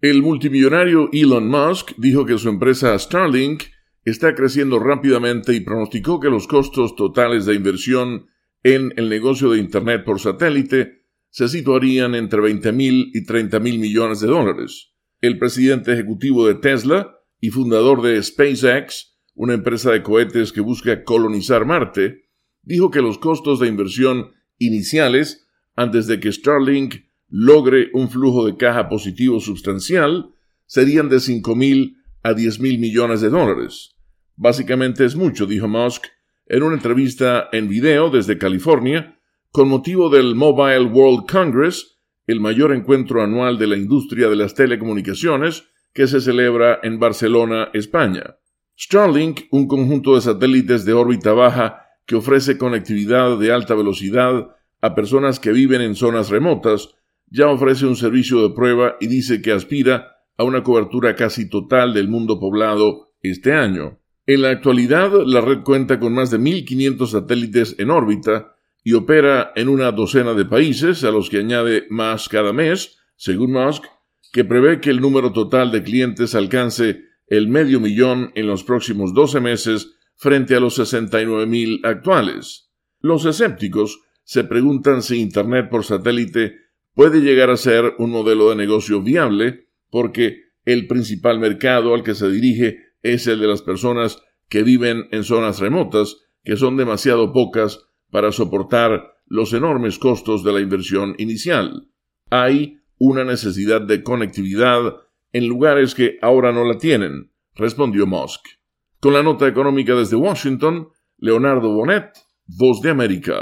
El multimillonario Elon Musk dijo que su empresa Starlink está creciendo rápidamente y pronosticó que los costos totales de inversión en el negocio de Internet por satélite se situarían entre 20 mil y 30 mil millones de dólares. El presidente ejecutivo de Tesla y fundador de SpaceX, una empresa de cohetes que busca colonizar Marte, dijo que los costos de inversión iniciales antes de que Starlink logre un flujo de caja positivo sustancial serían de 5 mil a 10 mil millones de dólares. Básicamente es mucho, dijo Musk en una entrevista en video desde California con motivo del Mobile World Congress, el mayor encuentro anual de la industria de las telecomunicaciones que se celebra en Barcelona, España. Starlink, un conjunto de satélites de órbita baja que ofrece conectividad de alta velocidad a personas que viven en zonas remotas, ya ofrece un servicio de prueba y dice que aspira a una cobertura casi total del mundo poblado este año. En la actualidad, la red cuenta con más de 1.500 satélites en órbita y opera en una docena de países, a los que añade más cada mes, según Musk, que prevé que el número total de clientes alcance el medio millón en los próximos 12 meses frente a los 69.000 actuales. Los escépticos se preguntan si Internet por satélite puede llegar a ser un modelo de negocio viable porque el principal mercado al que se dirige es el de las personas que viven en zonas remotas, que son demasiado pocas para soportar los enormes costos de la inversión inicial. Hay una necesidad de conectividad en lugares que ahora no la tienen, respondió Musk. Con la nota económica desde Washington, Leonardo Bonet, Voz de América.